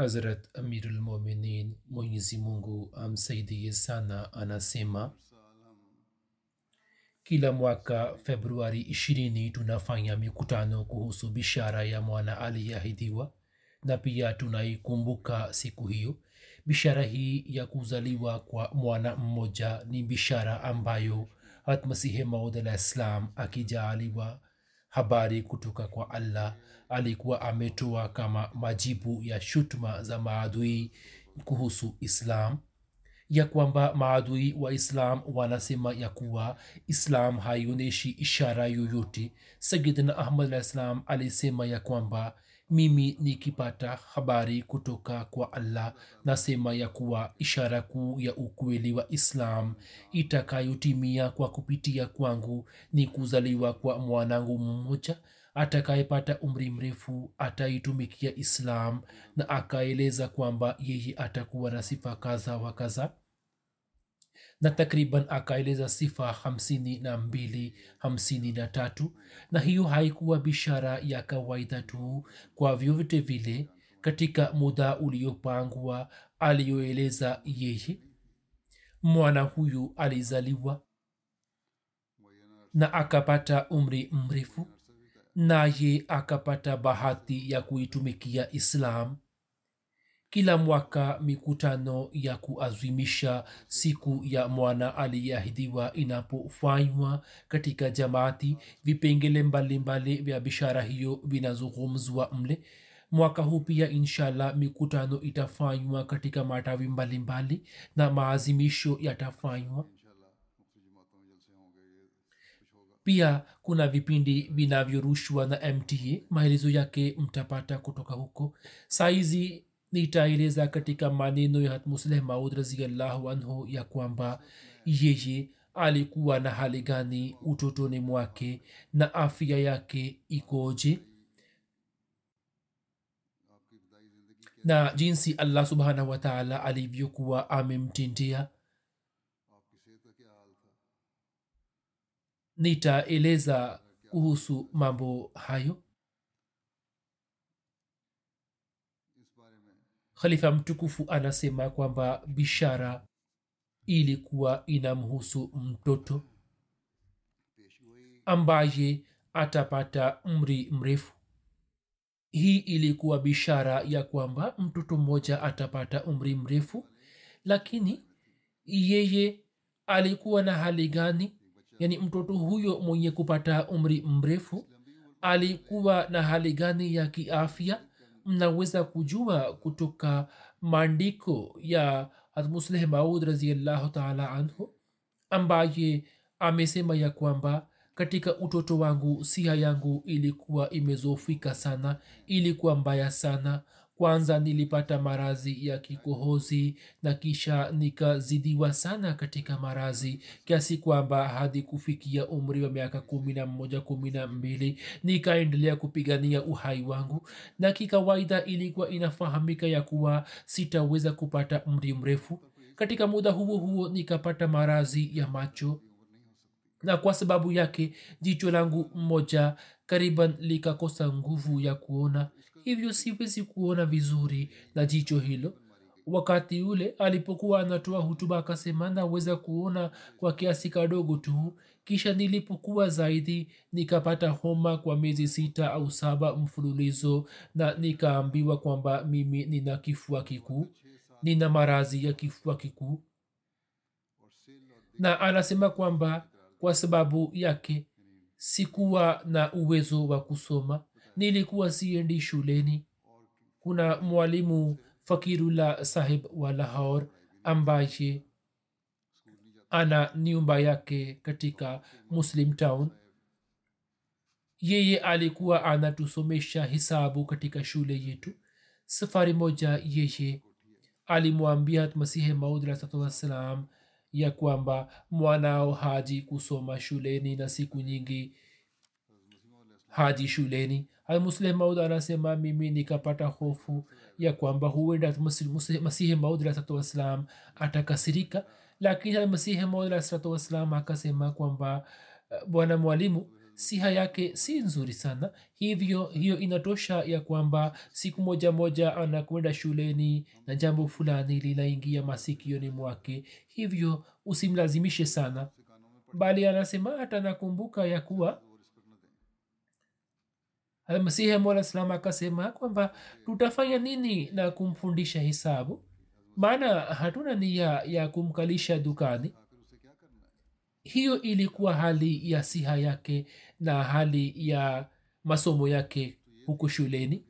Hazrat Amirul Mominin Mwenyezi Mungu amsaidie sana anasema kila mwaka Februari 20 tunafanya mikutano kuhusu bishara ya mwana aliyeahidiwa na pia tunaikumbuka siku hiyo. Bishara hii ya kuzaliwa kwa mwana mmoja ni bishara ambayo hatmasihi maud alah islam akijaaliwa habari kutoka kwa allah. Alikuwa ametoa kama majibu ya shutuma za maadui kuhusu islam. Ya kwamba maadui wa islam wanasema ya kuwa islam haionyeshi ishara yoyote. Sayidina ahmad alah islam alisema ya kwamba mimi nikipata habari kutoka kwa allah nasema ya kuwa ishara kuu ya ukweli wa islam itakayotimia kwa kupitia kwangu ni kuzaliwa kwa mwanangu mmoja. Atakayepata umri mrefu ataitumikia islam na akaeleza kwamba yeye atakuwa na sifa kadha wa kadha na takriban akaeleza sifa hamsini na na tatu. Na hiyo haikuwa bishara ya kawaida tu kwa vyovyote vile katika muda uliopangwa aliyoeleza yeye. Mwana huyu alizaliwa na akapata umri mrefu naye akapata bahati ya kuitumikia islam kila mwaka mikutano ya kuazimisha siku ya mwana aliyeahidiwa inapofanywa katika jamaati vipengele mbalimbali vya bishara hiyo vinazungumzwa mle. Mwaka huu pia inshallah mikutano itafanywa katika matawi mbalimbali na maazimisho yatafanywa. Pia kuna vipindi vinavyorushwa na mta maelezo yake mtapata kutoka huko. Saizi nitaeleza katika maneno ya hatmusleh maud raziallahu anhu ya kwamba yeye alikuwa na hali gani utotoni mwake na afya yake ikoje? Na jinsi allah subhanahu wataala alivyokuwa amemtindia nitaeleza kuhusu mambo hayo khalifa mtukufu anasema kwamba bishara ilikuwa inamhusu mtoto ambaye atapata umri mrefu. Hii ilikuwa bishara ya kwamba mtoto mmoja atapata umri mrefu lakini yeye alikuwa na hali gani? Yani mtoto huyo mwenye kupata umri mrefu alikuwa na hali gani ya kiafya mnaweza kujua kutoka maandiko ya hatmusleh maud raziallahu taala anhu ambaye amesema ya kwamba katika utoto wangu siha yangu ilikuwa imezofika sana ilikuwa mbaya sana kwanza nilipata marazi ya kikohozi na kisha nikazidiwa sana katika marazi kiasi kwamba hadi kufikia umri wa miaka kumi na mmoja kumi na mbili nikaendelea kupigania uhai wangu. Na kikawaida ilikuwa inafahamika ya kuwa sitaweza kupata mri mrefu. Katika muda huo huo nikapata marazi ya macho. Na kwa sababu yake jicho langu mmoja kariban likakosa nguvu ya kuona hivyo siwezi kuona vizuri na jicho hilo. Wakati ule alipokuwa anatoa hutuba akasema naweza kuona kwa kiasi kadogo tu. Kisha nilipokuwa zaidi nikapata homa kwa miezi sita au saba mfululizo na nikaambiwa kwamba mimi nina kifua kikuu nina marazi ya kifua kikuu. Na anasema kwamba kwa sababu yake sikuwa na uwezo wa kusoma nilikuwa siendi shuleni. Kuna mwalimu fakirullah sahib wa lahor ambaye ana nyumba yake katika muslim town. Yeye alikuwa anatusomesha hisabu katika shule yetu. Safari moja yeye alimwambia masihi maud wassalam ya kwamba mwanao haji kusoma shuleni na siku nyingi haji shuleni. Almusleh maud anasema mimi nikapata hofu ya kwamba huenda masihi maud alahsalatu wassalam atakasirika. Lakini almasihi maud alahsalatu wassalam akasema kwamba bwana mwalimu siha yake si nzuri sana. Hivyo hiyo inatosha ya kwamba siku moja moja anakwenda shuleni na jambo fulani linaingia masikioni mwake. Hivyo usimlazimishe sana. Bali anasema hata nakumbuka ya kuwa masihi mola akasema kwamba tutafanya nini na kumfundisha hisabu? Maana hatuna nia ya kumkalisha dukani. Hiyo ilikuwa hali ya siha yake na hali ya masomo yake huku shuleni.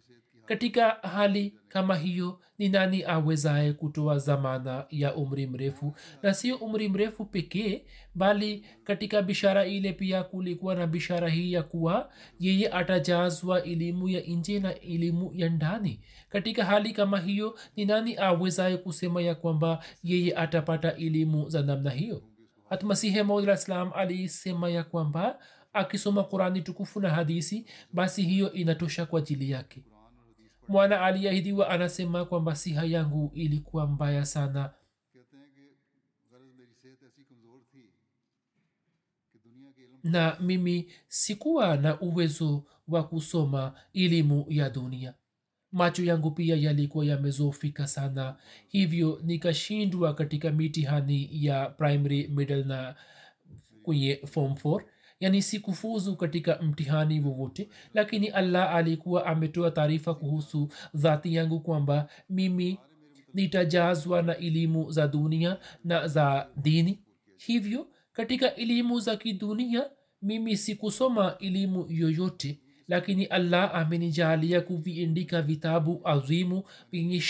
Katika hali kama hiyo ni nani awezaye kutoa zamana ya umri mrefu? Na sio umri mrefu pekee bali katika bishara ile pia kulikuwa na bishara hii ya kuwa yeye atajazwa elimu ya nje na elimu ya ndani. Katika hali kama hiyo ni nani awezaye kusema ya kwamba yeye atapata elimu za namna hiyo? Hatmasihe maudlaslam alisema ya kwamba akisoma qurani tukufu na hadisi basi hiyo inatosha kwa ajili yake mwana aliahidiwa anasema kwamba siha yangu ilikuwa mbaya sana. Na mimi sikuwa na uwezo wa kusoma elimu ya dunia. Macho yangu pia yalikuwa yamezofika sana. Hivyo nikashindwa katika mitihani ya primary middle na kwenye form 4 yani sikufuzu katika mtihani wowote lakini allah alikuwa ametoa taarifa kuhusu dhati yangu kwamba mimi nitajazwa na elimu za dunia na za dini. Hivyo katika elimu za kidunia mimi sikusoma elimu yoyote lakini allah amenijalia kuviandika vitabu azimu vyenye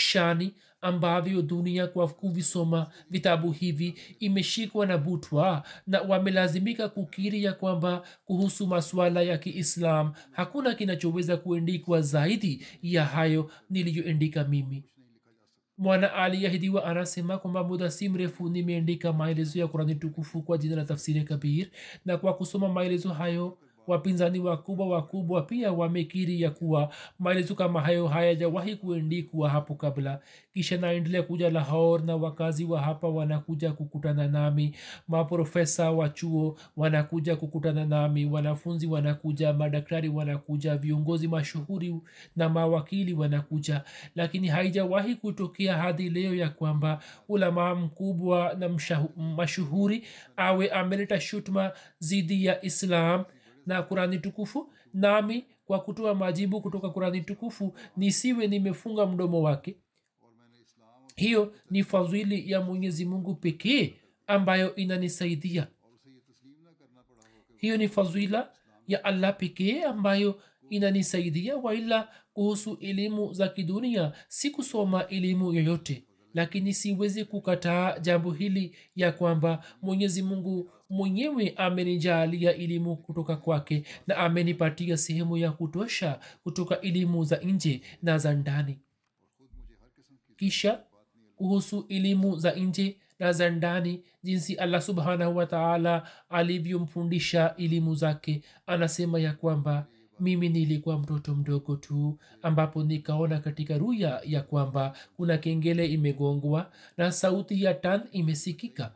ambavyo dunia kwa kuvisoma vitabu hivi imeshikwa na butwa na wamelazimika kukiri ya kwamba kuhusu masuala ya kiislam hakuna kinachoweza kuendikwa zaidi ya hayo niliyoendika mimi. Mwana aliahidiwa anasema kwamba muda si mrefu nimeandika maelezo ya kurani tukufu kwa jina la tafsiri kabir na kwa kusoma maelezo hayo wapinzani wakubwa wakubwa pia wamekiri ya kuwa maelezo kama hayo hayajawahi kuendikwa hapo kabla. Kisha naendelea kuja lahor na wakazi wa hapa wanakuja kukutana nami. Maprofesa wa chuo wanakuja kukutana nami. Wanafunzi wanakuja madaktari wanakuja viongozi mashuhuri na mawakili wanakuja. Lakini haijawahi kutokea hadi leo ya kwamba ulamaa mkubwa na mashuhuri awe ameleta shutuma zidi ya islam na kurani tukufu. Nami kwa kutoa majibu kutoka kurani tukufu nisiwe nimefunga mdomo wake. Hiyo ni fadhili ya mwenyezi mungu pekee ambayo inanisaidia. Hiyo ni fadhila ya allah pekee ambayo inanisaidia waila kuhusu elimu za kidunia sikusoma elimu yoyote lakini siwezi kukataa jambo hili ya kwamba mwenyezi mungu mwenyewe amenijalia elimu kutoka kwake na amenipatia sehemu ya kutosha kutoka elimu za nje na za ndani. Kisha kuhusu elimu za nje na za ndani jinsi allah subhanahu wataala alivyomfundisha elimu zake anasema ya kwamba mimi nilikuwa mtoto mdogo tu ambapo nikaona katika ruya ya kwamba kuna kengele imegongwa na sauti ya tan imesikika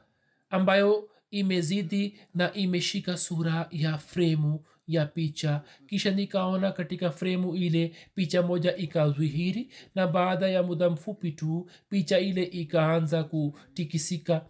ambayo imezidi na imeshika sura ya fremu ya picha. Kisha nikaona katika fremu ile picha moja ikadhihiri na baada ya muda mfupi tu picha ile ikaanza kutikisika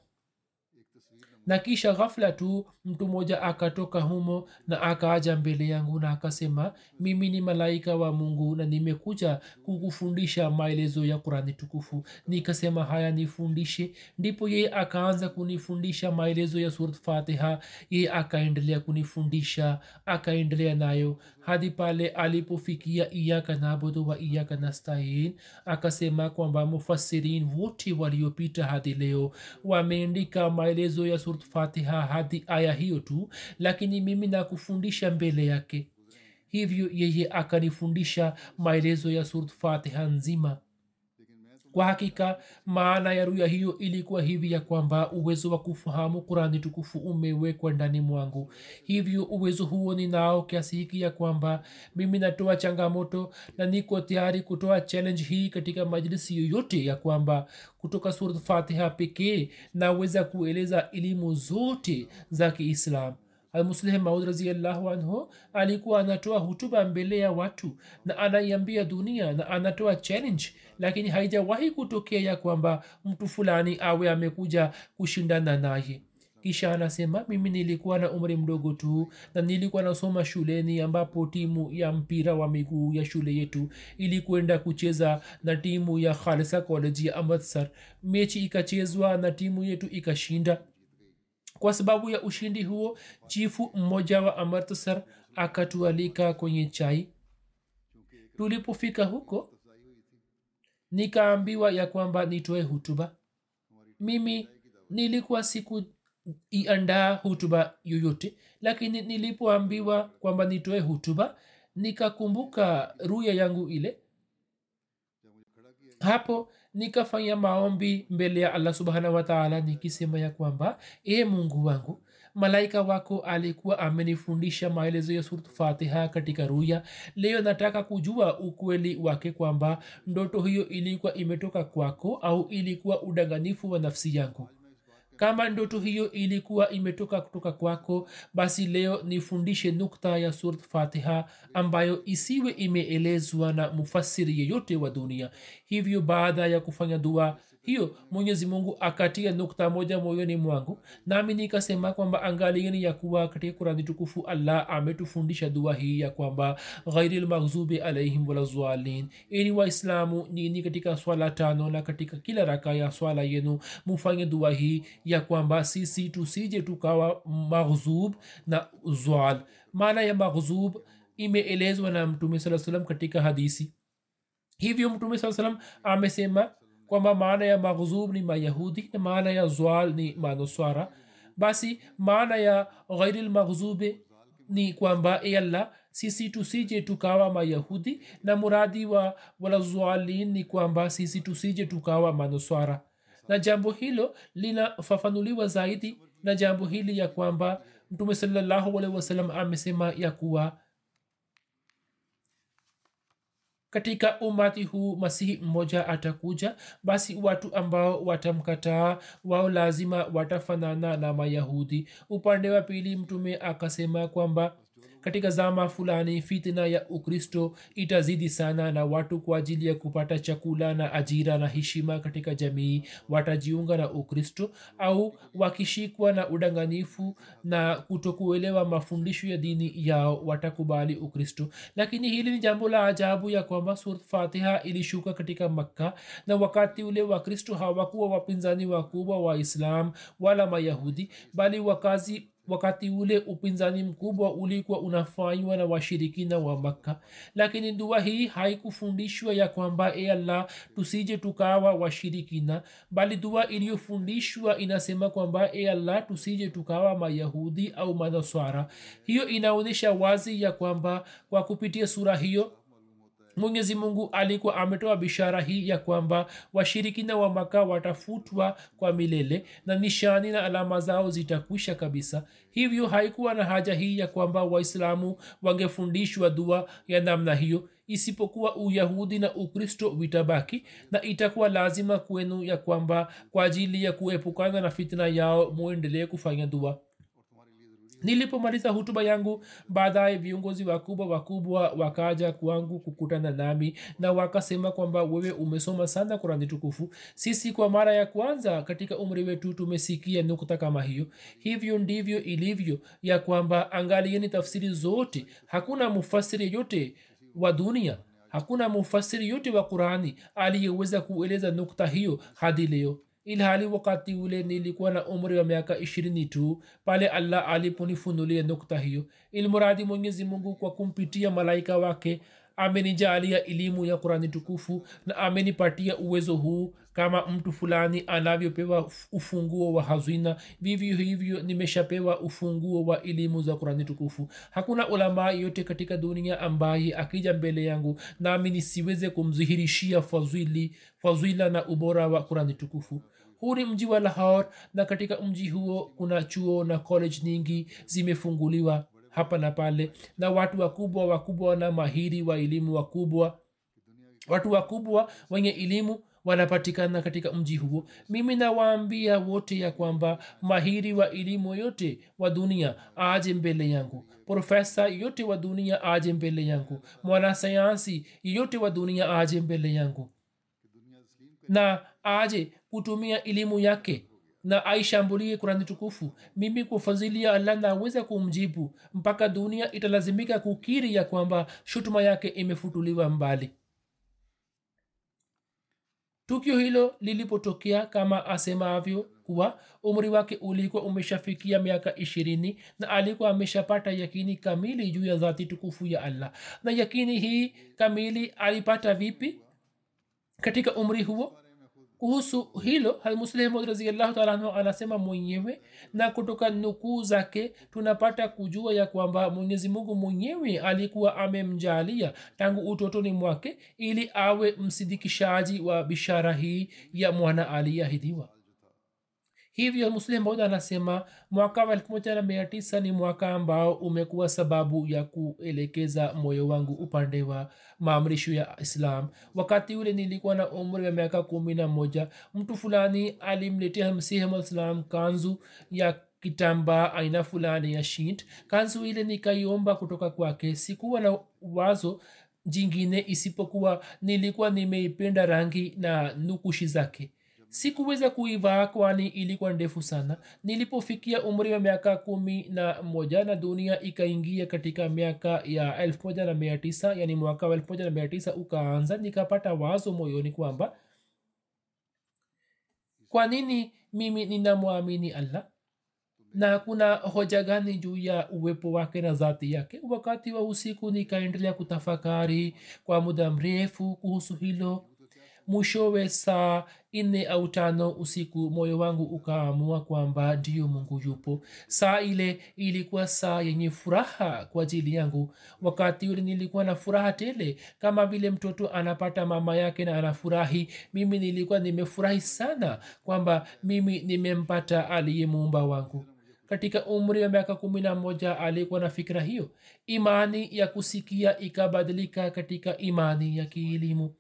na kisha ghafla tu mtu mmoja akatoka humo na akaaja mbele yangu na akasema mimi ni malaika wa mungu na nimekuja kukufundisha maelezo ya qurani tukufu. Nikasema haya nifundishe. Ndipo yeye akaanza kunifundisha maelezo ya surat fatiha. Yeye akaendelea kunifundisha akaendelea nayo hadi pale alipofikia iyaka nabudu wa iyaka nastain akasema kwamba mufasirin wote waliopita hadi leo wameandika maelezo ya surat fatiha hadi aya hiyo tu lakini mimi nakufundisha mbele yake. Hivyo yeye akanifundisha maelezo ya surat fatiha nzima kwa hakika maana ya ruya hiyo ilikuwa hivi ya kwamba uwezo wa kufahamu kurani tukufu umewekwa ndani mwangu. Hivyo uwezo huo ninao kiasi hiki ya kwamba mimi natoa changamoto na niko tayari kutoa challenge hii katika majlisi yoyote ya kwamba kutoka surat fatiha pekee naweza kueleza elimu zote za kiislam almusleh maud raziallahu anhu alikuwa anatoa hutuba mbele ya watu na anaiambia dunia na anatoa challenge lakini haijawahi kutokea ya kwamba mtu fulani awe amekuja kushindana naye. Kisha anasema mimi nilikuwa na umri mdogo tu na nilikuwa nasoma shuleni ambapo timu ya mpira wa miguu ya shule yetu ilikwenda kucheza na timu ya khalisa college ya amritsar. Mechi ikachezwa na timu yetu ikashinda kwa sababu ya ushindi huo chifu mmoja wa amartsar akatualika kwenye chai. Tulipofika huko nikaambiwa ya kwamba nitoe hutuba. Mimi nilikuwa siku iandaa hutuba yoyote lakini nilipoambiwa kwamba nitoe hutuba nikakumbuka ruya yangu ile. Hapo nikafanya maombi mbele ya allah subhanahu wataala nikisema ya kwamba e mungu wangu malaika wako alikuwa amenifundisha maelezo ya surat fatiha katika ruya. Leo nataka kujua ukweli wake kwamba ndoto hiyo ilikuwa imetoka kwako au ilikuwa udanganifu wa nafsi yangu kama ndoto hiyo ilikuwa imetoka kutoka kwako basi leo nifundishe nukta ya surat fatiha ambayo isiwe imeelezwa na mufasiri yeyote wa dunia. Hivyo baada ya kufanya dua hiyo mwenyezi mungu akatia nukta moja moyoni mwangu nami nikasema kwamba angalieni ya kuwa katika kurani tukufu allah ametufundisha dua hii ya kwamba ghairi lmaghzubi alaihim walazwalin ini waislamu nini katika swala tano na katika kila raka ya swala yenu mufanye dua hii ya kwamba sisi tusije tukawa maghzub na zwal. Maana ya maghzub imeelezwa na mtume saa salam katika hadisi hivyo mtume saa salam amesema kwamba maana ya maghzub ni mayahudi na maana ya zwal ni manuswara. Basi maana ya ghairi lmaghzube ni kwamba e allah sisi tusije tukawa mayahudi na muradi wa walazwalin ni kwamba sisi tusije tukawa manuswara. Na jambo hilo linafafanuliwa zaidi na jambo hili ya kwamba mtume salallahu wasalam amesema ya kuwa katika umati huu masihi mmoja atakuja basi watu ambao watamkataa wao lazima watafanana na mayahudi. Upande wa pili mtume akasema kwamba katika zama fulani fitna ya ukristo itazidi sana na watu kwa ajili ya kupata chakula na ajira na heshima katika jamii watajiunga na ukristo au wakishikwa na udanganifu na kutokuelewa mafundisho ya dini yao watakubali ukristo. Lakini hili ni jambo la ajabu ya kwamba surat fatiha ilishuka katika makka na wakati ule wakristo hawakuwa wapinzani wakubwa wa islam wala mayahudi bali wakazi wakati ule upinzani mkubwa ulikuwa unafanywa na washirikina wa makka. Lakini dua hii haikufundishwa ya kwamba e allah tusije tukawa washirikina bali dua iliyofundishwa inasema kwamba e allah tusije tukawa mayahudi au manaswara. Hiyo inaonyesha wazi ya kwamba kwa kupitia sura hiyo mwenyezi mungu alikuwa ametoa bishara hii ya kwamba washirikina wa maka watafutwa kwa milele na nishani na alama zao zitakwisha kabisa. Hivyo haikuwa na haja hii ya kwamba waislamu wangefundishwa dua ya namna hiyo. Isipokuwa uyahudi na ukristo vitabaki na itakuwa lazima kwenu ya kwamba kwa ajili ya kuepukana na fitna yao muendelee kufanya dua nilipomaliza hutuba yangu baadaye viongozi wakubwa wakubwa wakaja kwangu kukutana nami na wakasema kwamba wewe umesoma sana kurani tukufu. Sisi kwa mara ya kwanza katika umri wetu tumesikia nukta kama hiyo. Hivyo ndivyo ilivyo ya kwamba angalieni tafsiri zote. Hakuna mufasiri yote wa dunia hakuna mufasiri yote wa qurani aliyeweza kueleza nukta hiyo hadi leo ilhali wakati ule nilikuwa na umri wa miaka ishirini tu pale allah aliponifunulia nukta hiyo. Ilmuradi mwenyezi mungu kwa kumpitia malaika wake amenijalia elimu ya kurani tukufu na amenipatia uwezo huu kama mtu fulani anavyopewa ufunguo wa hazina vivyo hivyo nimeshapewa ufunguo wa elimu za kurani tukufu. Hakuna ulamaa yote katika dunia ambaye akija mbele yangu nami nisiweze kumdhihirishia fadhili na ubora wa kurani tukufu. Huu ni mji wa lahor na katika mji huo kuna chuo na college nyingi zimefunguliwa hapa na pale na watu wakubwa wakubwa na mahiri wa elimu wakubwa watu wakubwa wenye elimu wanapatikana katika mji huo. Mimi nawaambia wote ya kwamba mahiri wa elimu yote wa dunia aje mbele yangu. Profesa yote wa dunia aje mbele yangu. Mwanasayansi yote wa dunia aje mbele yangu. Na aje kutumia elimu yake na aishambulie kurani tukufu. Mimi ya allah naweza kumjibu. Mpaka dunia italazimika kukiri ya kwamba shutuma yake imefutuliwa mbali tukio hilo lilipotokea kama asemavyo kuwa umri wake ulikuwa umeshafikia miaka ishirini na alikuwa ameshapata yakini kamili juu ya dhati tukufu ya allah. Na yakini hii kamili alipata vipi? Katika umri huo kuhusu hilo halmuslehmud raziallahu taalaanhu anasema mwenyewe na kutoka nukuu zake tunapata kujua ya kwamba mwenyezi mungu mwenyewe alikuwa amemjalia tangu utotoni mwake ili awe msidikishaji wa bishara hii ya mwana aliyeahidiwa hivyo muslim maud anasema mwaka wa elfu moja na mia tisa ni mwaka ambao umekuwa sababu ya kuelekeza moyo wangu upande wa maamrisho ya islam. Wakati ule nilikuwa na umri wa miaka kumi na moja mtu fulani alimletea msihi malislam kanzu ya kitambaa aina fulani ya shint kanzu ile nikaiomba kutoka kwake. Sikuwa na wazo jingine isipokuwa nilikuwa nimeipenda rangi na nukushi zake sikuweza kuivaa kwani ilikuwa ndefu sana. Nilipofikia umri wa miaka kumi na moja na dunia ikaingia katika miaka ya elfu moja na mia tisa yani mwaka wa elfu moja na mia tisa ukaanza nikapata wazo moyoni kwamba kwa nini mimi ninamwamini allah? Na kuna hoja gani juu ya uwepo wake na dhati yake? Wakati wa usiku nikaendelea kutafakari kwa muda mrefu kuhusu hilo mwishowe saa nne au tano usiku moyo wangu ukaamua kwamba ndiyo mungu yupo. Saa ile ilikuwa saa yenye furaha kwa ajili yangu. Wakati ule nilikuwa na furaha tele kama vile mtoto anapata mama yake na anafurahi mimi nilikuwa nimefurahi sana kwamba mimi nimempata aliye muumba wangu. Katika umri wa miaka kumi na moja alikuwa na fikira hiyo. Imani ya kusikia ikabadilika katika imani ya kielimu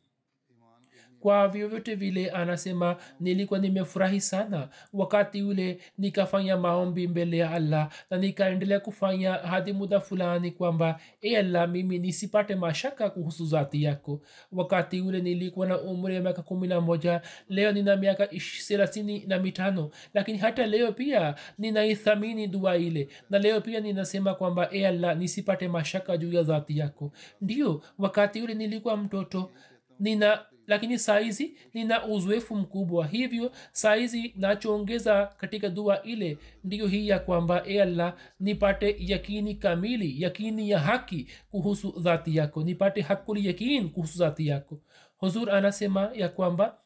kwa vyovyote vile anasema nilikuwa nimefurahi sana wakati ule nikafanya maombi mbele ya allah na nikaendelea kufanya hadi muda fulani kwamba e allah mimi nisipate mashaka kuhusu zati yako wakati ule nilikuwa na umri ya miaka kumi na moja leo nina miaka thelathini na mitano lakini hata leo pia ninaithamini dua ile na leo pia ninasema kwamba e allah nisipate mashaka juu ya zati yako ndio wakati ule nilikuwa mtoto nina lakini saizi nina uzoefu mkubwa. Hivyo saizi nachoongeza katika dua ile ndiyo hii ya kwamba e allah nipate yakini kamili yakini ya haki kuhusu dhati yako. Nipate hakuli yakin kuhusu dhati yako. Huzur anasema ya kwamba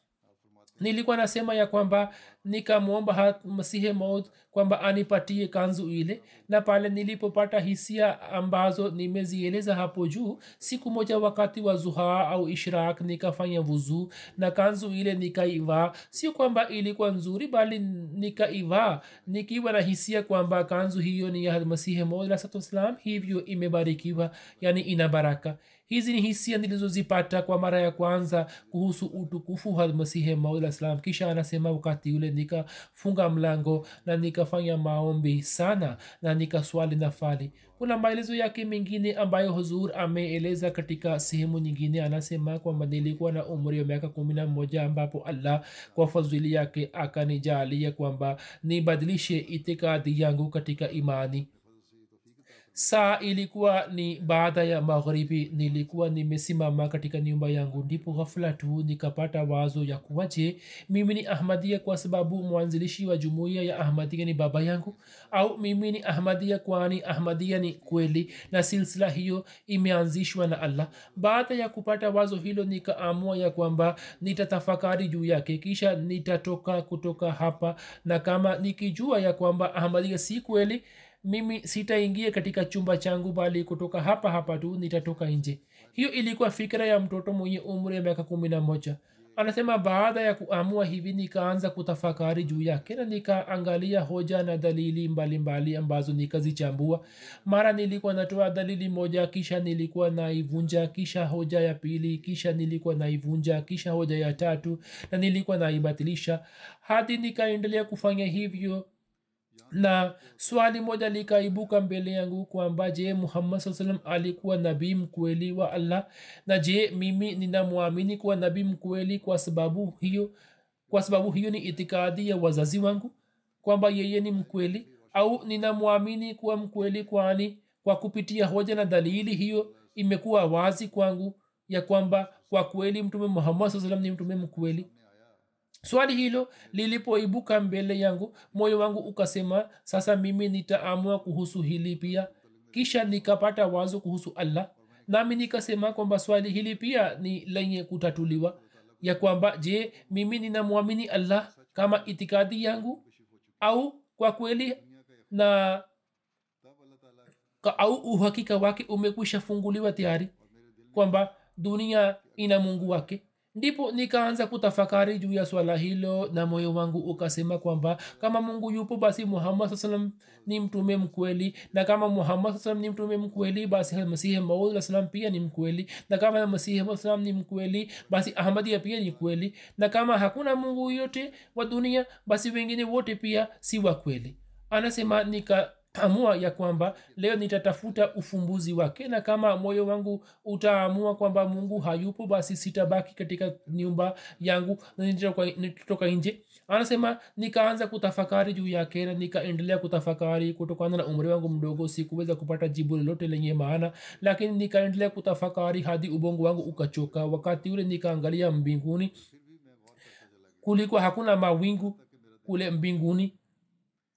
nilikuwa nasema ya kwamba nikamwomba masihe maud kwamba anipatie kanzu ile. Na pale nilipopata hisia ambazo nimezieleza hapo juu siku moja wakati wa zuha au ishrak nikafanya vuzuu na kanzu ile nikaivaa. Sio kwamba ilikuwa nzuri bali nikaivaa nikiwa na hisia kwamba kanzu hiyo ni ya masihe maud salam hivyo imebarikiwa yani ina baraka hizi ni hisia nilizozipata kwa mara ya kwanza kuhusu utukufu wa salam kisha anasema wakati ule nikafunga mlango na nikafanya maombi sana na nikaswali na fali. Kuna maelezo yake mengine ambayo huzur ameeleza katika sehemu nyingine. Anasema kwamba nilikuwa na umri wa miaka kumi na moja ambapo allah kwa fadhili yake akanijalia kwamba nibadilishe itikadi yangu katika imani saa ilikuwa ni baada ya magharibi nilikuwa nimesimama katika nyumba yangu. Ndipo ghafula tu nikapata wazo ya kuwa je mimi ni ahmadia kwa sababu mwanzilishi wa jumuiya ya ahmadia ni baba yangu? Au mimi ni ahmadia kwani ahmadia ni kweli na silsila hiyo imeanzishwa na allah? Baada ya kupata wazo hilo nikaamua ya kwamba nitatafakari juu yake kisha nitatoka kutoka hapa. Na kama nikijua ya kwamba ahmadia si kweli mimi sitaingia katika chumba changu bali kutoka hapa hapa tu nitatoka nje. Hiyo ilikuwa fikira ya mtoto mwenye umri ya miaka kumi na moja. Anasema baada ya kuamua hivi nikaanza kutafakari juu yake na nikaangalia hoja na dalili mbalimbali mbali ambazo nikazichambua. Mara nilikuwa natoa dalili moja kisha nilikuwa naivunja kisha hoja ya pili kisha nilikuwa naivunja kisha hoja ya tatu na nilikuwa naibatilisha. Hadi nikaendelea kufanya hivyo na swali moja likaibuka mbele yangu kwamba je muhammad saa salam alikuwa nabii mkweli wa allah? Na je mimi ninamwamini kuwa nabii mkweli kwa sababu hiyo kwa sababu hiyo ni itikadi ya wazazi wangu? Kwamba yeye ni mkweli? Au ninamwamini kuwa mkweli kwani kwa kupitia hoja na dalili hiyo imekuwa wazi kwangu ya kwamba kwa kweli mtume muhammad saa salam ni mtume mkweli swali hilo lilipoibuka mbele yangu moyo wangu ukasema sasa mimi nitaamua kuhusu hili pia. Kisha nikapata wazo kuhusu allah nami nikasema kwamba swali hili pia ni lenye kutatuliwa ya kwamba je mimi ninamwamini allah kama itikadi yangu? Au kwa kweli na ka, au uhakika wake umekwisha funguliwa tayari? Kwamba dunia ina mungu wake ndipo nikaanza kutafakari juu ya swala hilo na moyo wangu ukasema kwamba kama mungu yupo basi muhammad saa salam ni mtume mkweli. Na kama muhammad saa salam ni mtume mkweli basi masihi maud salam pia ni mkweli. Na kama masihi salam ni mkweli basi ahmadia pia ni kweli. Na kama hakuna mungu yote wa dunia basi wengine wote pia si wa kweli. Anasema nika amua ya kwamba leo nitatafuta ufumbuzi wake na kama moyo wangu utaamua kwamba mungu hayupo basi sitabaki katika nyumba yangu nitatoka nje. Anasema nikaanza kutafakari juu yake na nikaendelea kutafakari kutokana na umri wangu mdogo. Sikuweza kupata jibu lolote lenye maana lakini nikaendelea kutafakari hadi ubongo wangu ukachoka. Wakati ule nikaangalia mbinguni kulikuwa hakuna mawingu kule mbinguni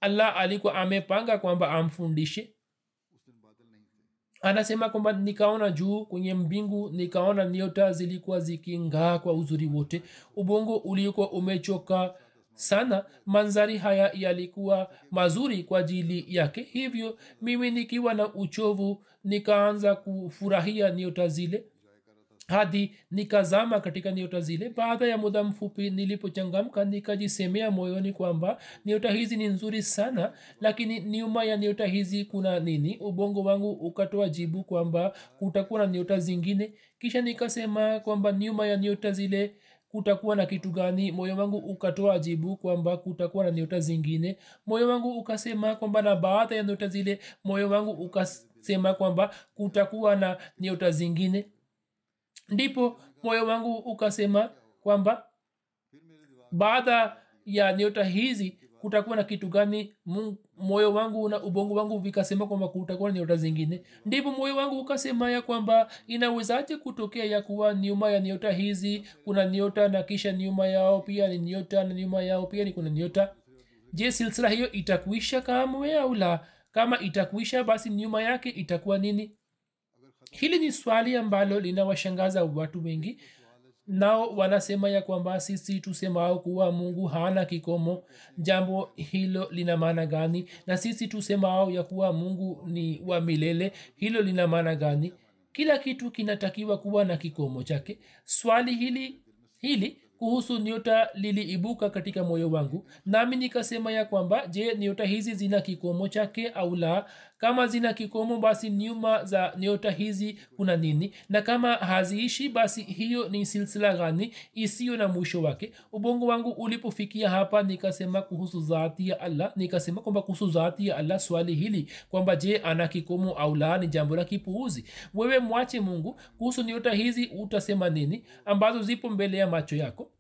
allah alikuwa amepanga kwamba amfundishe. Anasema kwamba nikaona juu kwenye mbingu nikaona nyota zilikuwa zikingaa kwa uzuri wote. Ubongo uliokuwa umechoka sana. Manzari haya yalikuwa mazuri kwa ajili yake. Hivyo mimi nikiwa na uchovu nikaanza kufurahia nyota zile hadi nikazama katika nyota zile. Baada ya muda mfupi nilipochangamka nikajisemea moyoni kwamba nyota hizi ni nzuri sana lakini nyuma ya nyota hizi kuna nini? Ubongo wangu ukatoa jibu kwamba kutakuwa na nyota zingine. Kisha nikasema kwamba nyuma ya nyota zile kutakuwa na kitu gani? Moyo wangu ukatoa jibu kwamba kutakuwa na nyota zingine. Moyo wangu ukasema kwamba na baada ya nyota zile moyo wangu ukasema kwamba kutakuwa na nyota zingine ndipo moyo wangu ukasema kwamba baada ya nyota hizi kutakuwa na kitu gani moyo wangu na ubongo wangu vikasema kwamba kutakuwa na nyota zingine. Ndipo moyo wangu ukasema ya kwamba inawezaje kutokea ya kuwa nyuma ya nyota hizi kuna nyota na kisha nyuma yao pia ni nyota na nyuma yao pia ni kuna nyota? Je silsila hiyo itakuisha kamwe au la? Kama itakuisha basi nyuma yake itakuwa nini hili ni swali ambalo linawashangaza watu wengi nao wanasema ya kwamba sisi tusemao kuwa mungu hana kikomo. Jambo hilo lina maana gani? Na sisi tusemao ya kuwa mungu ni wa milele hilo lina maana gani? Kila kitu kinatakiwa kuwa na kikomo chake. Swali hili hili kuhusu nyota liliibuka katika moyo wangu. Nami nikasema ya kwamba je nyota hizi zina kikomo chake au la kama zina kikomo basi nyuma za nyota hizi kuna nini? Na kama haziishi basi hiyo ni silsila gani isiyo na mwisho wake? Ubongo wangu ulipofikia hapa nikasema kuhusu zati ya allah nikasema kwamba kuhusu zati ya allah swali hili kwamba je ana kikomo au la ni jambo la kipuuzi? Wewe mwache mungu kuhusu nyota hizi utasema nini ambazo zipo mbele ya macho yako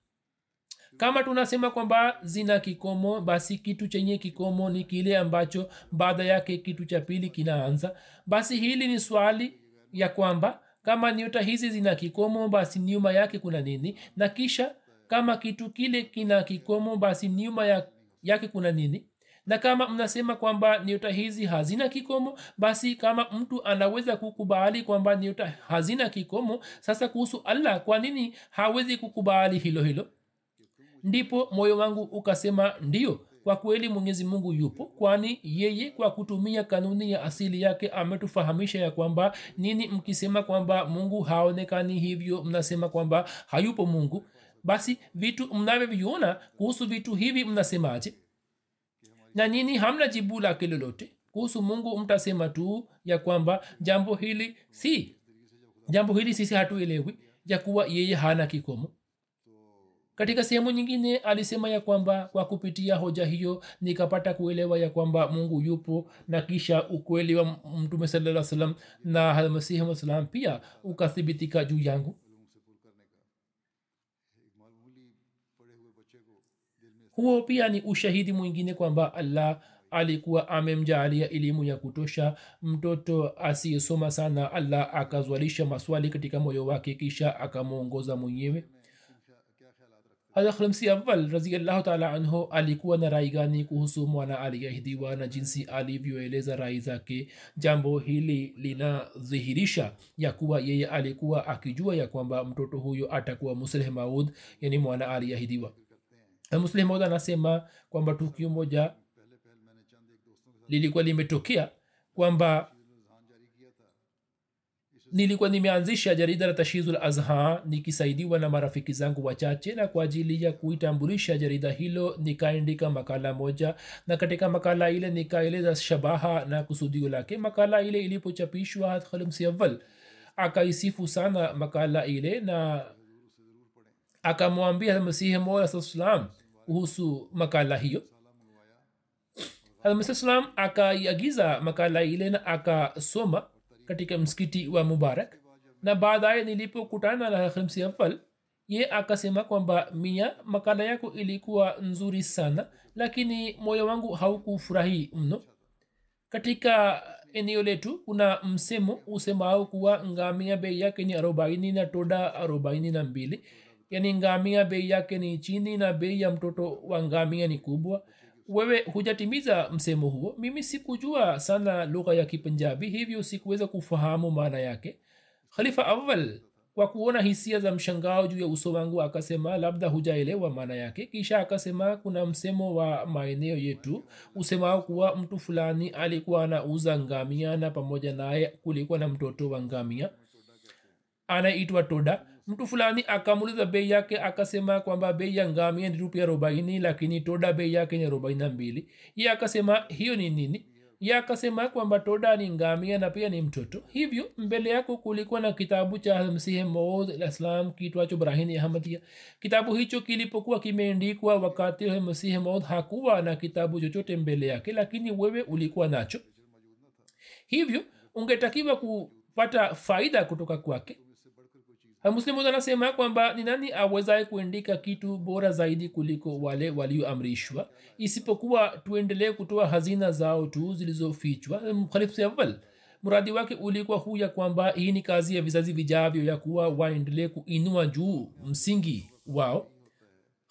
kama tunasema kwamba zina kikomo basi kitu chenye kikomo ni kile ambacho baada yake kitu cha pili kinaanza. Basi hili ni swali ya kwamba kama nyota hizi zina kikomo basi nyuma yake kuna nini? Na kisha kama kitu kile kina kikomo basi nyuma ya, yake kuna nini? Na kama mnasema kwamba nyota hizi hazina kikomo basi kama mtu anaweza kukubali kwamba nyota hazina kikomo sasa kuhusu allah kwa nini hawezi kukubali hilo hilo ndipo moyo wangu ukasema ndio kwa kweli mwenyezi mungu yupo kwani yeye kwa kutumia kanuni ya asili yake ametufahamisha ya kwamba nini mkisema kwamba mungu haonekani hivyo mnasema kwamba hayupo mungu. Basi vitu mnavyoviona kuhusu vitu hivi mnasemaje? Na nini hamna jibu lake lolote? Kuhusu mungu mtasema tu ya kwamba jambo hili si jambo hili sisi hatuelewi ya kuwa yeye hana kikomo katika sehemu nyingine alisema ya kwamba kwa kupitia hoja hiyo nikapata kuelewa ya kwamba mungu yupo na kisha ukweli wa mtume saa salam na almasihi salam pia ukathibitika juu yangu. Huo pia ni ushahidi mwingine kwamba allah alikuwa amemjaalia elimu ya kutosha mtoto asiyesoma sana. Allah akazwalisha maswali katika moyo wake kisha akamwongoza mwenyewe hadhramsi awal raziallahu taala anhu alikuwa na rai gani kuhusu mwana aliyeahidiwa na jinsi alivyoeleza rai zake jambo hili linadhihirisha ya kuwa yeye alikuwa akijua ya kwamba mtoto huyo atakuwa musleh maud yani mwana aliyeahidiwa musleh maud anasema kwamba tukio moja lilikuwa limetokea kwamba nilikuwa nimeanzisha jarida la tashizul azha nikisaidiwa na marafiki zangu wachache na kwa ajili ya kuitambulisha jarida hilo nikaandika makala moja. Na katika makala ile nikaeleza shabaha na kusudio lake. Makala ile ilipochapishwa khalimsiaval akaisifu sana makala ile na akamwambia masihi mola kuhusu makala hiyo. Almsalam akaiagiza makala ile na akasoma katika msikiti wa mubarak. Na baadaye nilipokutana na khamsi afal ye akasema kwamba mia makala yako ilikuwa nzuri sana lakini moyo wangu haukufurahi mno. Katika eneo letu kuna msemo usemao kuwa ngamia bei yake ni arobaini na toda arobaini na mbili. Yani ngamia bei yake ni chini na bei ya mtoto wa ngamia ni kubwa wewe hujatimiza msemo huo. Mimi sikujua sana lugha ya kipunjabi hivyo sikuweza kufahamu maana yake. Khalifa awal kwa kuona hisia za mshangao juu ya uso wangu akasema labda hujaelewa maana yake. Kisha akasema kuna msemo wa maeneo yetu usemao kuwa mtu fulani alikuwa anauza ngamia na pamoja naye kulikuwa na mtoto wa ngamia. Anaitwa toda mtu fulani akamuliza bei yake akasema kwamba bei ya ngamia ni rupia arobaini lakini toda bei yake ni arobaini na mbili. Ye akasema hiyo ni nini? Ye akasema kwamba toda ni ngamia na pia ni mtoto. Hivyo mbele yako kulikuwa na kitabu cha msihe maud alislam kitwacho brahini ahmadia kitabu hicho kilipokuwa kimeendikwa wakati msihe maud hakuwa na kitabu chochote mbele yake lakini wewe ulikuwa nacho. Hivyo ungetakiwa kupata faida kutoka kwake muslimu anasema kwamba ni nani awezaye kuandika kitu bora zaidi kuliko wale walioamrishwa? Isipokuwa tuendelee kutoa hazina zao tu zilizofichwa. Khalifawal mradi wake ulikuwa huu ya kwamba hii ni kazi ya vizazi vijavyo ya kuwa waendelee kuinua juu msingi wao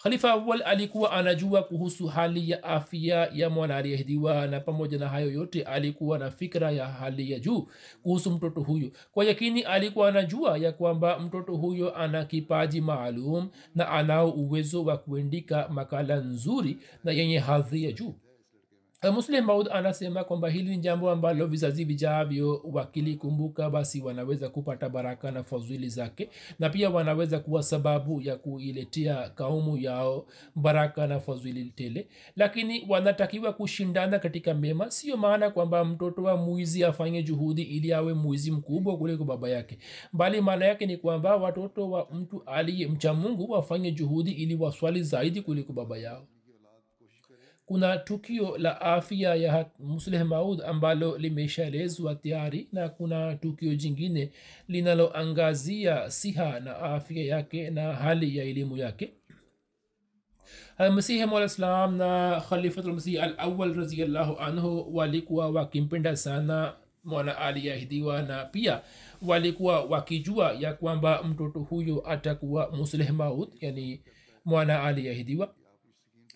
khalifa awal alikuwa anajua kuhusu hali ya afya ya mwana aliyehdiwa na pamoja na hayo yote alikuwa na fikra ya hali ya juu kuhusu mtoto huyo. Kwa yakini alikuwa anajua ya kwamba mtoto huyo ana kipaji maalum na anao uwezo wa kuendika makala nzuri na yenye hadhi ya juu muslim maud anasema kwamba hili ni jambo ambalo vizazi vijavyo wakilikumbuka basi wanaweza kupata baraka na fadhili zake na pia wanaweza kuwa sababu ya kuiletea kaumu yao baraka na fadhili tele. Lakini wanatakiwa kushindana katika mema sio maana kwamba mtoto wa mwizi afanye juhudi ili awe mwizi mkubwa kuliko baba yake. Bali maana yake ni kwamba watoto wa mtu aliye mcha mungu wafanye juhudi ili waswali zaidi kuliko baba yao kuna tukio la afya ya musleh maud ambalo limeshaelezwa tayari na kuna tukio jingine linaloangazia siha na afya yake na hali ya elimu yake. Masihi mwalaslam na khalifatulmasih al awal raziallahu anhu walikuwa wakimpenda sana mwana aliyeahidiwa na pia walikuwa wakijua ya kwamba mtoto huyo atakuwa musleh maud yani mwana aliyeahidiwa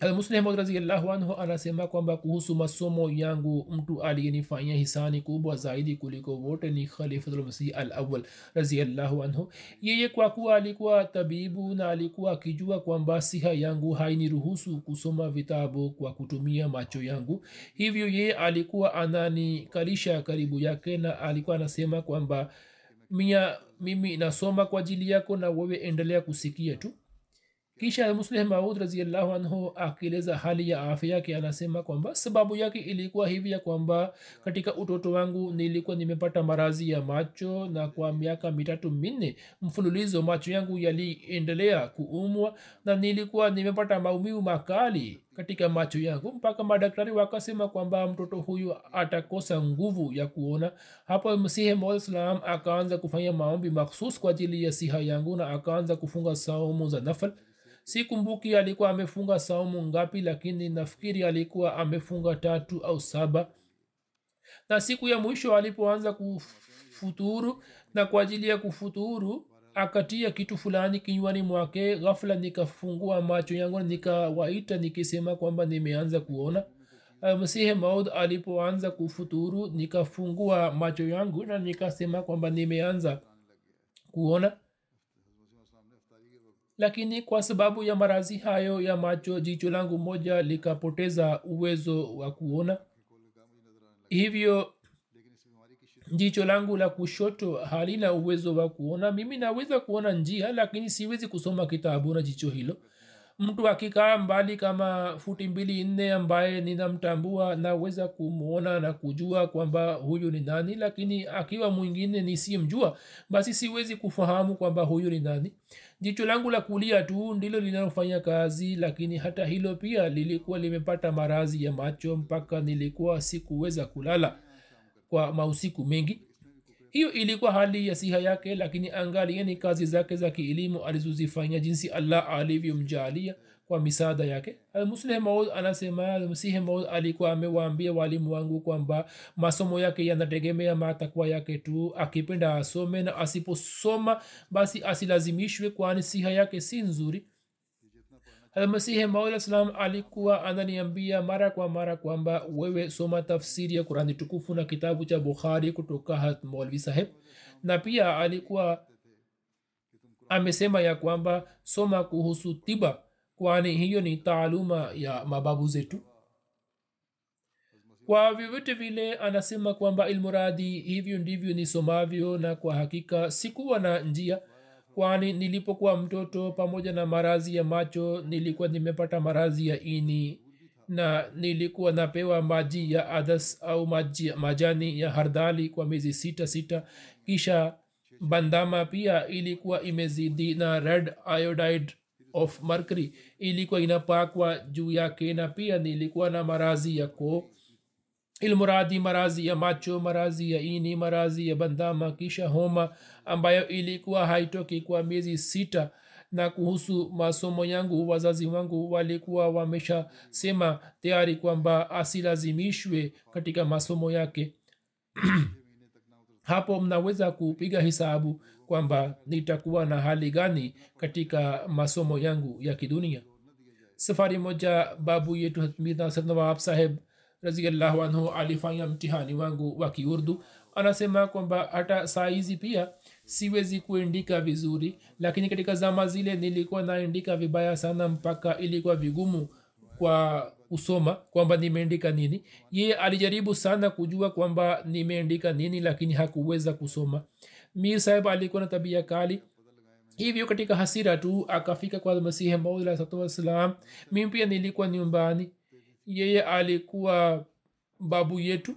muslim raziallahu anhu anasema kwamba kuhusu masomo yangu mtu aliyenifanyia hisani kubwa zaidi kuliko wote ni khalifatulmasih al awal raziallahu anhu. Yeye kwa kuwa alikuwa tabibu na alikuwa akijua kwamba siha yangu hainiruhusu kusoma vitabu kwa kutumia macho yangu hivyo yeye alikuwa ananikalisha karibu yake na alikuwa anasema kwamba mia mimi nasoma kwa ajili yako na wewe endelea kusikia tu kisha musleh maud raziallahu anhu akieleza hali ya afya yake anasema kwamba sababu yake ilikuwa hivi ya kwamba katika utoto wangu nilikuwa nimepata marazi ya macho na kwa miaka mitatu minne mfululizo macho yangu yaliendelea kuumwa na nilikuwa nimepata maumivu makali katika macho yangu mpaka madaktari wakasema kwamba mtoto huyu atakosa nguvu ya kuona. Hapo msihe akaanza kufanya maombi makhsus kwa ajili ya siha yangu na akaanza kufunga saumu za nafal sikumbuki alikuwa amefunga saumu ngapi lakini nafikiri alikuwa amefunga tatu au saba. Na siku ya mwisho alipoanza kufuturu na kwa ajili ya kufuturu akatia kitu fulani kinywani mwake. Ghafla nikafungua macho yangu nikawaita nikisema kwamba nimeanza kuona. Msihe maud alipoanza kufuturu nikafungua macho yangu na nikasema kwamba nimeanza kuona lakini kwa sababu ya marazi hayo ya macho jicho langu moja likapoteza uwezo wa kuona. Hivyo jicho langu la kushoto halina uwezo wa kuona. Mimi naweza kuona njia lakini siwezi kusoma kitabu na jicho hilo mtu akikaa mbali kama futi mbili nne ambaye ninamtambua naweza kumwona na kujua kwamba huyu ni nani lakini akiwa mwingine nisiyemjua basi siwezi kufahamu kwamba huyu ni nani. Jicho langu la kulia tu ndilo linalofanya kazi lakini hata hilo pia lilikuwa limepata marazi ya macho mpaka nilikuwa sikuweza kulala kwa mausiku mengi hiyo ilikuwa hali ya siha yake lakini angalieni kazi zake za kielimu alizozifanya jinsi allah alivyomjalia kwa misaada yake. Musleh maud anasema maud alikuwa amewaambia walimu wangu kwamba masomo yake yanategemea matakwa yake tu. Akipenda asome na asiposoma basi asilazimishwe kwani siha yake si nzuri almasihi maula salam alikuwa ananiambia mara kwa mara kwamba wewe soma tafsiri ya kurani tukufu na kitabu cha bukhari kutoka hat molvi saheb na pia alikuwa amesema ya kwamba soma kuhusu tiba kwani hiyo ni taaluma ya mababu zetu. Kwa vyovyote vile anasema kwamba ilmuradi hivyo ndivyo nisomavyo na kwa hakika sikuwa na njia kwani nilipokuwa mtoto pamoja na marazi ya macho nilikuwa nimepata marazi ya ini. Na nilikuwa napewa maji ya adas au maji, majani ya hardali kwa miezi sita sita. Kisha bandama pia ilikuwa imezidi na red iodide of mercury. Ilikuwa inapakwa juu yake na pia nilikuwa na marazi ya koo ilmuradi marazi ya macho marazi ya ini marazi ya bandama kisha homa ambayo ilikuwa haitoki kwa miezi sita. Na kuhusu masomo yangu wazazi wangu walikuwa wameshasema tayari kwamba asilazimishwe katika masomo yake. Hapo mnaweza kupiga hisabu kwamba nitakuwa na hali gani katika masomo yangu ya kidunia. Safari moja babu yetu mir nawab saheb raziallahu anhu alifanya mtihani wangu wa kiurdu. Anasema kwamba hata saa hizi pia siwezi kuandika vizuri lakini katika zama zile nilikuwa naandika vibaya sana mpaka ilikuwa vigumu kwa kusoma kwamba nimeandika nini. Ye alijaribu sana kujua kwamba nimeandika nini lakini hakuweza kusoma. Mir saheb alikuwa na tabia kali. Hivyo katika hasira tu akafika kwa masihi maudsalatu wassalam. Mimi pia nilikuwa nyumbani yeye alikuwa babu yetu.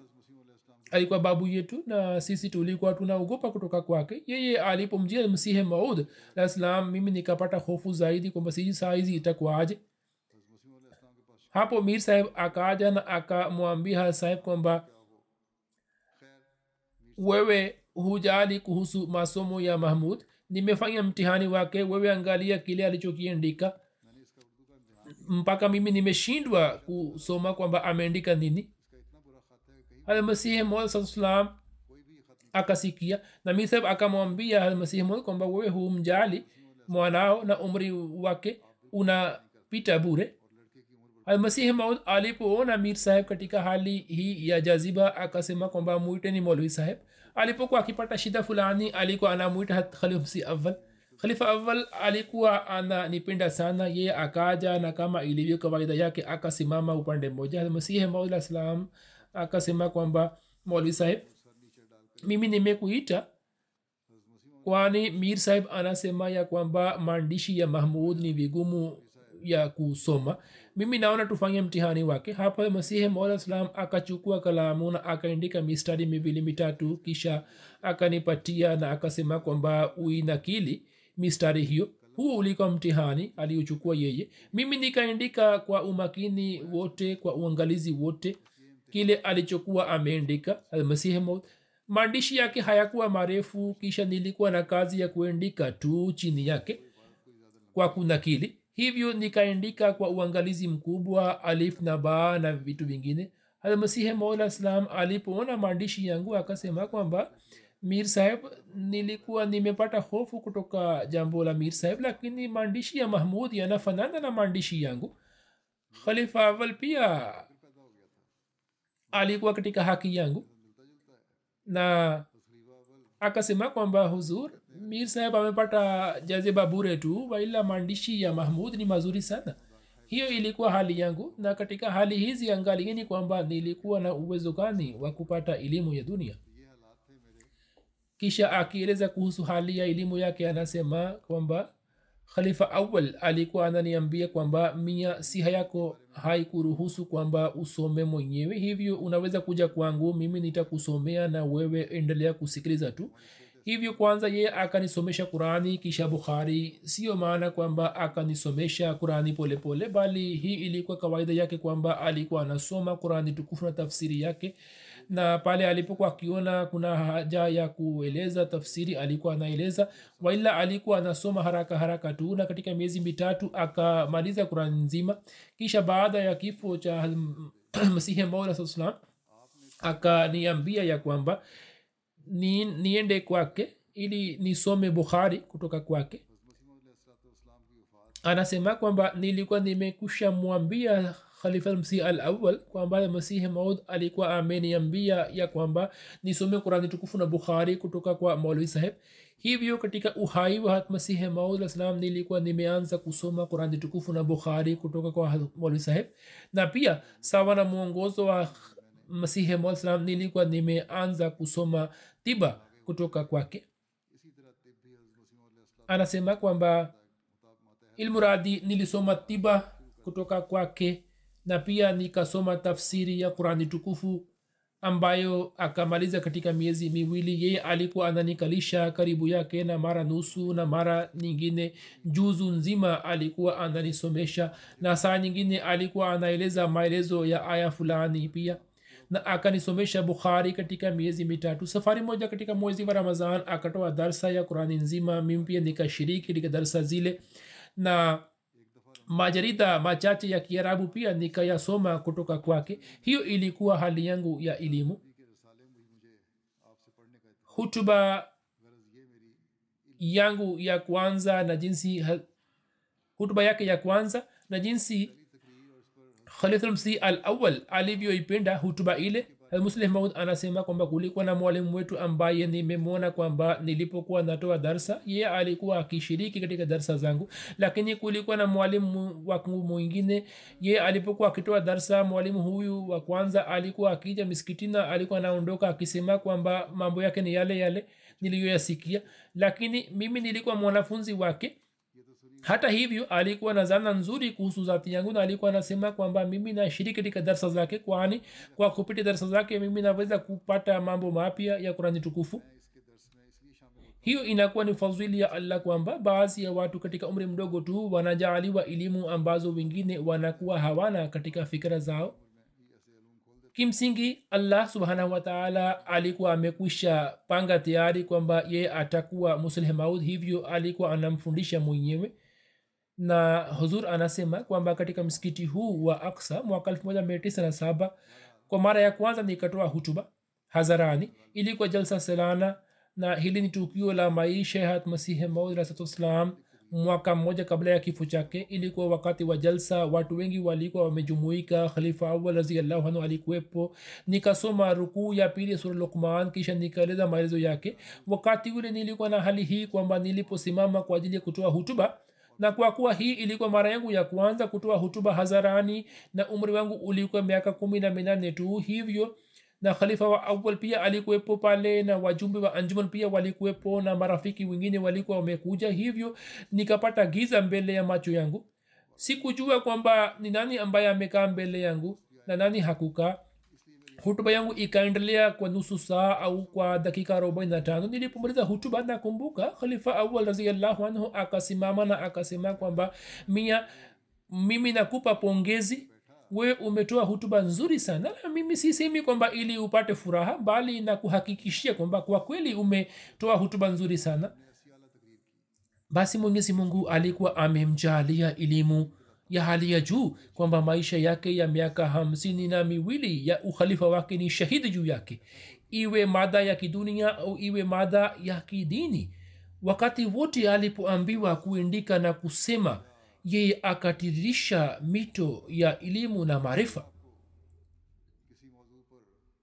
Alikuwa babu yetu na sisi tulikuwa tunaogopa kutoka kwake. Yeye alipomjia msihe maud alassalam mimi nikapata hofu zaidi kwamba siji saizi itakuwaje hapo mir saheb akaja na akamwambia saheb kwamba wewe hujali kuhusu masomo ya mahmud. Nimefanya mtihani wake wewe angalia kile alichokiandika mpaka mimi nimeshindwa kusoma kwamba ameandika nini. Almasihi mod akasikia na misab akamwambia almasihi mod kwamba wewe humjali mwanao na umri wake unapita bure. Almasihi maud alipoona mir saheb katika hali hii ya jaziba akasema kwamba mwiteni molwi saheb alipokuwa akipata shida fulani alikuwa anamwita khalifsi awal khalifa awal alikuwa ananipenda sana. Ye akaja na kama ilivyo kawaida yake akasimama upande mmoja. Masihi maud salam akasema kwamba molwi saheb mimi nimekuita kwani mir saheb anasema ya kwamba maandishi ya mahmud ni vigumu ya kusoma. Mimi naona tufanye mtihani wake. Hapo masihi salam akachukua kalamu na akaandika mistari miwili mitatu kisha akanipatia na akasema kwamba uinakili mistari hiyo. Huu ulikuwa mtihani aliyochukua yeye. Mimi nikaandika kwa umakini wote kwa uangalizi wote kile alichokuwa ameandika almasihi maandishi yake hayakuwa marefu kisha nilikuwa na kazi ya kuandika tu chini yake kwa kunakili. Hivyo nikaandika kwa uangalizi mkubwa alif na baa na vitu vingine. Almasihi maula alipoona maandishi yangu akasema kwamba mir saheb nilikuwa nimepata hofu kutoka jambo la mir saheb lakini maandishi ya mahmud yanafanana na maandishi yangu. Khalifa awal pia alikuwa katika haki yangu. Na akasema kwamba huzur mir saheb amepata jaziba bure tu waila maandishi ya mahmud ni mazuri sana. Hiyo ilikuwa hali yangu na katika hali hizi angalieni kwamba nilikuwa na uwezo gani wa kupata elimu ya dunia kisha akieleza kuhusu hali ya elimu yake anasema kwamba khalifa awal alikuwa ananiambia kwamba mia siha yako haikuruhusu kwamba usome mwenyewe. Hivyo unaweza kuja kwangu mimi nitakusomea na wewe endelea kusikiliza tu. Hivyo kwanza ye akanisomesha qurani kisha bukhari. Sio maana kwamba akanisomesha qurani polepole bali hii ilikuwa kawaida yake kwamba alikuwa anasoma qurani tukufu na tafsiri yake na pale alipokuwa akiona kuna haja ya kueleza tafsiri alikuwa anaeleza. Waila alikuwa anasoma haraka haraka tu na katika miezi mitatu akamaliza kurani nzima. Kisha baada ya kifo cha masihi maula saa salam akaniambia ya kwamba ni, niende kwake ili nisome bukhari kutoka kwake. Anasema kwamba nilikuwa nimekusha mwambia khalifa msih al awal kwamba masihi maud alikuwa ameniambia ya kwamba nisome qurani tukufu na bukhari kutoka kwa maulwi saheb. Hivyo katika uhai wa masihi maud salam nilikuwa nimeanza kusoma qurani tukufu na bukhari kutoka kwa maulwi saheb. Na pia sawa na mwongozo wa masihi maud salam nilikuwa nimeanza kusoma tiba kutoka kwake. Anasema kwamba ilmuradi nilisoma tiba kutoka kwake na pia nikasoma tafsiri ya qurani tukufu ambayo akamaliza katika miezi miwili yeye alikuwa ananikalisha karibu yake na mara nusu na mara nyingine. Juzu nzima alikuwa ananisomesha na saa nyingine alikuwa anaeleza maelezo ya aya fulani pia. Na akanisomesha bukhari katika miezi mitatu. Safari moja katika mwezi wa ramazan akatoa darsa ya qurani nzima. Mimi pia nikashiriki katika darsa zile. Na majarida machache ya kiarabu pia nikayasoma kutoka kwake. Hiyo ilikuwa hali yangu ya elimu. Hutuba yangu ya kwanza na jinsi hutuba yake ya kwanza na jinsi khalifmsi al awal alivyoipenda hutuba ile muslih maud anasema kwamba kulikuwa na mwalimu wetu ambaye nimemwona kwamba nilipokuwa natoa darsa ye alikuwa akishiriki katika darsa zangu. Lakini kulikuwa na mwalimu wangu mwingine ye alipokuwa akitoa darsa mwalimu huyu wa kwanza alikuwa akija miskitina alikuwa anaondoka akisema kwamba mambo yake ni yale yale niliyoyasikia. Lakini mimi nilikuwa mwanafunzi wake hata hivyo alikuwa na zana nzuri kuhusu zati yangu na alikuwa anasema kwamba mimi nashiriki katika darsa zake kwani kwa kupitia darsa zake mimi naweza kupata mambo mapya ya kurani tukufu. Hiyo inakuwa ni fadhili ya allah kwamba baadhi ya watu katika umri mdogo tu wanajaaliwa elimu ambazo wengine wanakuwa hawana katika fikira zao. Kimsingi allah subhanahu wataala alikuwa amekwisha panga tayari kwamba ye atakuwa musleh maud hivyo alikuwa anamfundisha mwenyewe na huzur anasema kwamba katika msikiti huu wa aksa mwaka 1997 kwa mara ya kwanza nikatoa hutuba hadharani ilikuwa jalsa selana na hili ni tukio la maisha ya masihi maud mwaka mmoja kabla ya kifo chake ilikuwa wakati wa jalsa watu wengi walikuwa wamejumuika khalifa awal raziallahu anhu alikuwepo. Nikasoma rukuu ya pili sura lukman kisha nikaeleza maelezo yake. Wakati ule nilikuwa na hali hii kwamba niliposimama kwa ajili ya kutoa hutuba na kwa kuwa hii ilikuwa mara yangu ya kwanza kutoa hutuba hadharani na umri wangu ulikuwa miaka kumi na minane tu hivyo na khalifa wa awal pia alikuwepo pale na wajumbe wa anjuman pia walikuwepo na marafiki wengine walikuwa wamekuja hivyo nikapata giza mbele ya macho yangu. Sikujua kwamba ni nani ambaye amekaa mbele yangu na nani hakukaa hutuba yangu ikaendelea kwa nusu saa au kwa dakika arobaini na tano. Nilipomaliza hutuba nakumbuka khalifa awal raziallahu anhu akasimama na akasema kwamba mia mimi nakupa pongezi. We umetoa hutuba nzuri sana. Na mimi sisemi kwamba ili upate furaha bali na kuhakikishia kwamba kwa kweli umetoa hutuba nzuri sana. Basi mwenyezi mungu alikuwa amemjalia elimu ya hali ya juu kwamba maisha yake ya miaka hamsini na miwili ya ukhalifa wake ni shahidi juu yake. Iwe mada ya kidunia au iwe mada ya kidini wakati wote alipoambiwa kuindika na kusema yeye akatiririsha mito ya elimu na maarifa.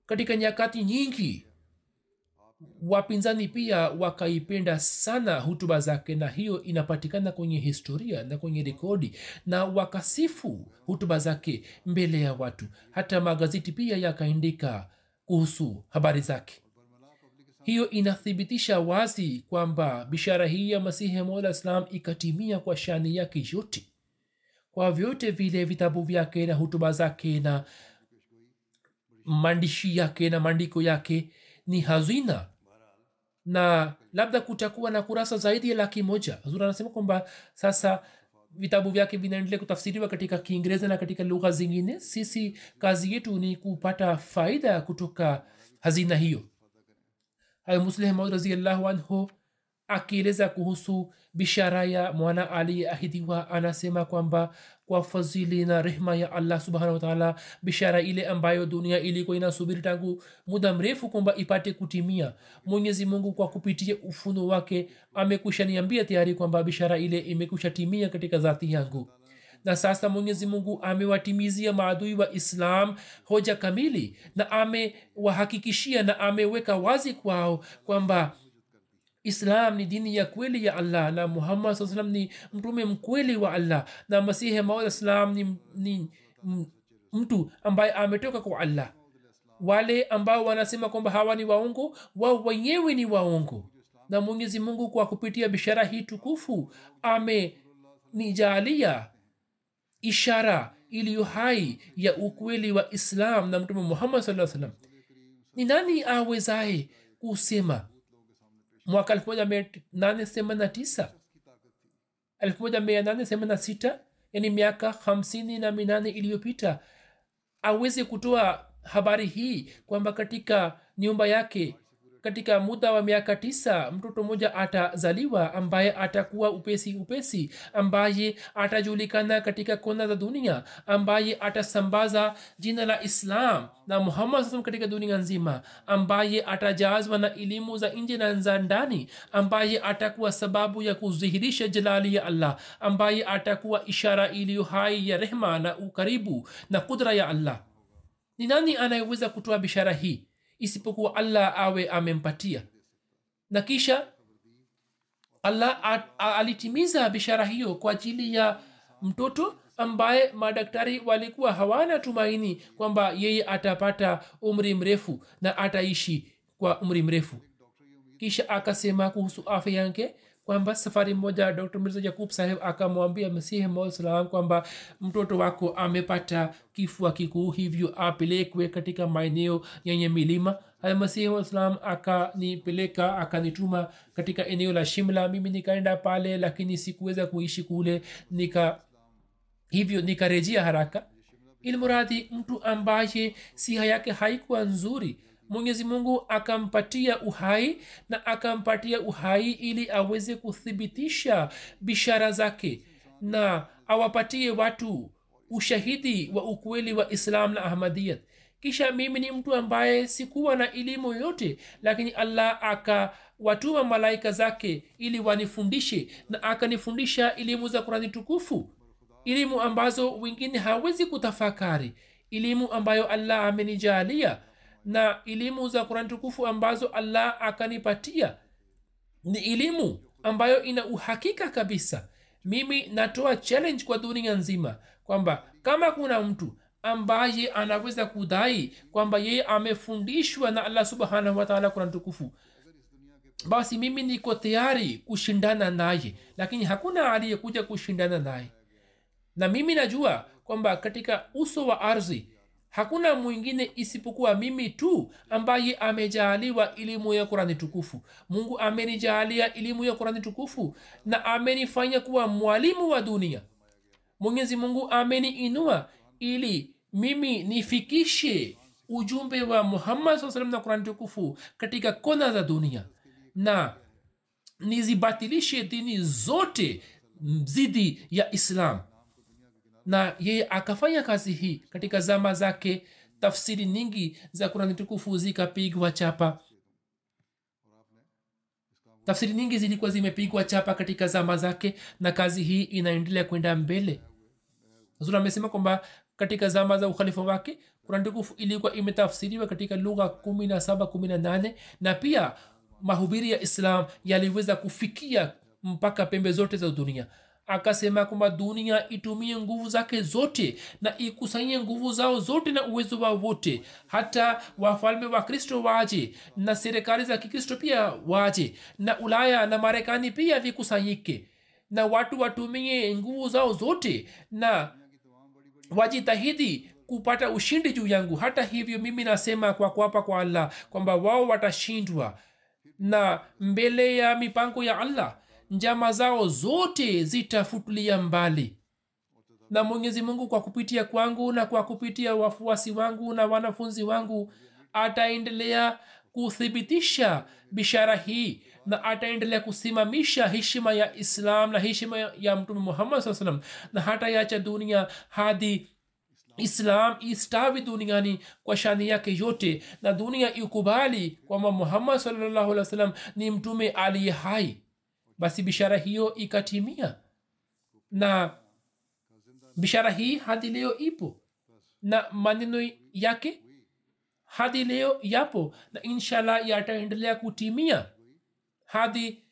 Katika nyakati nyingi wapinzani pia wakaipenda sana hutuba zake na hiyo inapatikana kwenye historia na kwenye rekodi na wakasifu hutuba zake mbele ya watu. Hata magazeti pia yakaandika kuhusu habari zake. Hiyo inathibitisha wazi kwamba bishara hii ya masihi mola islam ikatimia kwa shani yake yote. Kwa vyote vile vitabu vyake na hutuba zake na maandishi yake na maandiko yake ni hazina. Na labda kutakuwa na kurasa zaidi ya laki moja. Hazur anasema kwamba sasa vitabu vyake vinaendelea kutafsiriwa katika kiingereza na katika lugha zingine. Sisi kazi yetu ni kupata faida kutoka hazina hiyo. Musleh maud raziallahu anhu akieleza kuhusu bishara ya mwana aliyeahidiwa anasema kwamba kwa fadhili na rehma ya allah subhanahu wataala bishara ile ambayo dunia ilikuwa inasubiri tangu muda mrefu kwamba ipate kutimia. Mwenyezi mungu kwa kupitia ufuno wake amekwisha niambia tayari kwamba bishara ile imekwisha timia katika dhati yangu. Na sasa mwenyezi mungu amewatimizia maadui wa islam hoja kamili na amewahakikishia na ameweka wazi kwao kwamba islam ni dini ya kweli ya allah na muhammad saa salam ni mtume mkweli wa allah na masihi maud salam ni, ni mtu ambaye ametoka kwa allah. Wale ambao wanasema kwamba hawa ni waongo wao wenyewe ni waongo. Na mwenyezi mungu kwa kupitia bishara hii tukufu amenijalia ishara iliyo hai ya ukweli wa islam na mtume muhammad saa salam ni nani awezaye kusema mwaka 1889 1886 yani miaka hamsini na minane iliyopita aweze kutoa habari hii kwamba katika nyumba yake katika muda wa miaka tisa mtoto mmoja atazaliwa ambaye atakuwa upesi upesi ambaye atajulikana katika kona za dunia ambaye atasambaza jina la islam na muhammad saa katika dunia nzima ambaye atajazwa na elimu za nje na za ndani ambaye atakuwa sababu ya kudhihirisha jalali ya allah ambaye atakuwa ishara iliyo hai ya rehma na ukaribu na kudra ya allah. Ni nani anayeweza kutoa bishara hii isipokuwa allah awe amempatia. Na kisha allah alitimiza bishara hiyo kwa ajili ya mtoto ambaye madaktari walikuwa hawana tumaini kwamba yeye atapata umri mrefu na ataishi kwa umri mrefu. Kisha akasema kuhusu afya yake kwamba safari moja dr mirza yakub saheb akamwambia masihi salam kwamba mtoto wako amepata kifua kikuu hivyo apelekwe katika maeneo yenye milima. Masihi salam akanipeleka akanituma katika eneo la shimla. Mimi nikaenda pale lakini sikuweza kuishi kule. Nika hivyo nikarejea haraka. Ilmuradhi mtu ambaye siha yake haikuwa nzuri mwenyezi mungu akampatia uhai na akampatia uhai ili aweze kuthibitisha bishara zake na awapatie watu ushahidi wa ukweli wa islam na ahmadiyat kisha mimi ni mtu ambaye sikuwa na elimu yoyote lakini allah akawatuma malaika zake ili wanifundishe na akanifundisha elimu za kurani tukufu elimu ambazo wengine hawezi kutafakari elimu ambayo allah amenijalia na elimu za kurani tukufu ambazo allah akanipatia ni elimu ambayo ina uhakika kabisa. Mimi natoa challenge kwa dunia nzima kwamba kama kuna mtu ambaye anaweza kudai kwamba yeye amefundishwa na allah subhanahu wataala kurani tukufu basi mimi niko tayari kushindana naye lakini hakuna aliyekuja kushindana naye. Na mimi najua kwamba katika uso wa ardhi hakuna mwingine isipokuwa mimi tu ambaye amejaaliwa elimu ya kurani tukufu. Mungu amenijaalia elimu ya kurani tukufu na amenifanya kuwa mwalimu wa dunia. Mwenyezi mungu ameniinua ili mimi nifikishe ujumbe wa muhammad saa salam na kurani tukufu katika kona za dunia na nizibatilishe dini zote dhidi ya islam na yeye akafanya kazi hii katika zama zake. Tafsiri nyingi za kurani tukufu zikapigwa chapa. Tafsiri nyingi zilikuwa zimepigwa chapa katika zama zake na kazi hii inaendelea kwenda mbele. Zuri amesema kwamba katika zama za ukhalifa wake kurani tukufu ilikuwa imetafsiriwa katika lugha kumi na saba kumi na nane na pia mahubiri ya islam yaliweza kufikia mpaka pembe zote za dunia akasema kwamba dunia itumie nguvu zake zote na ikusanyie nguvu zao zote na uwezo wao wote. Hata wafalme wa kristo waje na serikali za kikristo pia waje na ulaya na marekani pia vikusanyike na watu watumie nguvu zao zote na wajitahidi kupata ushindi juu yangu. Hata hivyo mimi nasema kwa kuapa kwa allah kwamba wao watashindwa na mbele ya mipango ya allah njama zao zote zitafutulia mbali. Na mwenyezi mungu kwa kupitia kwangu na kwa kupitia wafuasi wangu na wanafunzi wangu ataendelea kuthibitisha bishara hii na ataendelea kusimamisha heshima ya islam na heshima ya mtume muhammad saa salam na hata yacha dunia hadi islam istawi duniani kwa shani yake yote na dunia ikubali kwamba muhammad salllahu salam ni mtume aliye hai basi bishara hiyo ikatimia. Na bishara hii hadi leo ipo. Na maneno yake hadi leo yapo. Na inshallah yataendelea kutimia hadi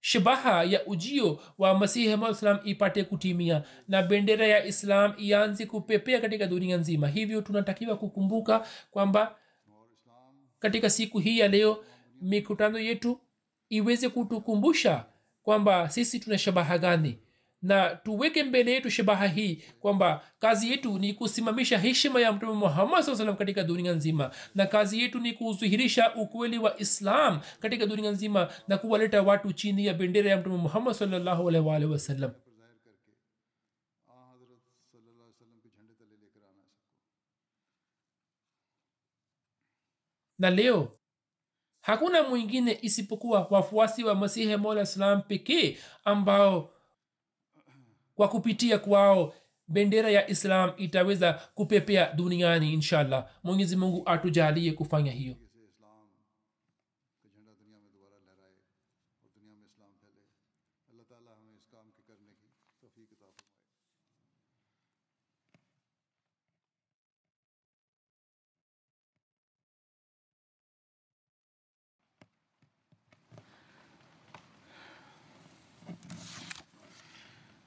shabaha ya ujio wa masihi salam ipate kutimia. Na bendera ya islam ianzi kupepea katika dunia nzima. Hivyo tunatakiwa kukumbuka kwamba katika siku hii ya leo mikutano yetu iweze kutukumbusha kwamba sisi tuna shabaha gani. Na tuweke mbele yetu shabaha hii kwamba kazi yetu ni kusimamisha heshima ya mtume muhammad saa salam katika dunia nzima. Na kazi yetu ni kuzihirisha ukweli wa islam katika dunia nzima na kuwaleta watu chini ya bendera ya mtume muhammad salllahu wasallam. Na leo hakuna mwingine isipokuwa wafuasi wa masihi mola islam pekee ambao kwa kupitia kwao bendera ya islam itaweza kupepea duniani inshallah. Mwenyezi mungu atujalie kufanya hiyo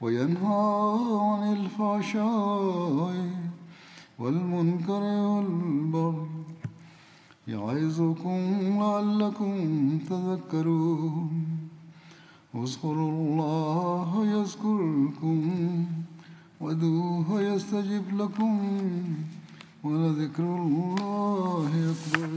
وينهى عن الفحشاء والمنكر والبغي يعظكم لعلكم تذكرون اذكروا الله يذكركم ودوه يستجب لكم ولذكر الله أكبر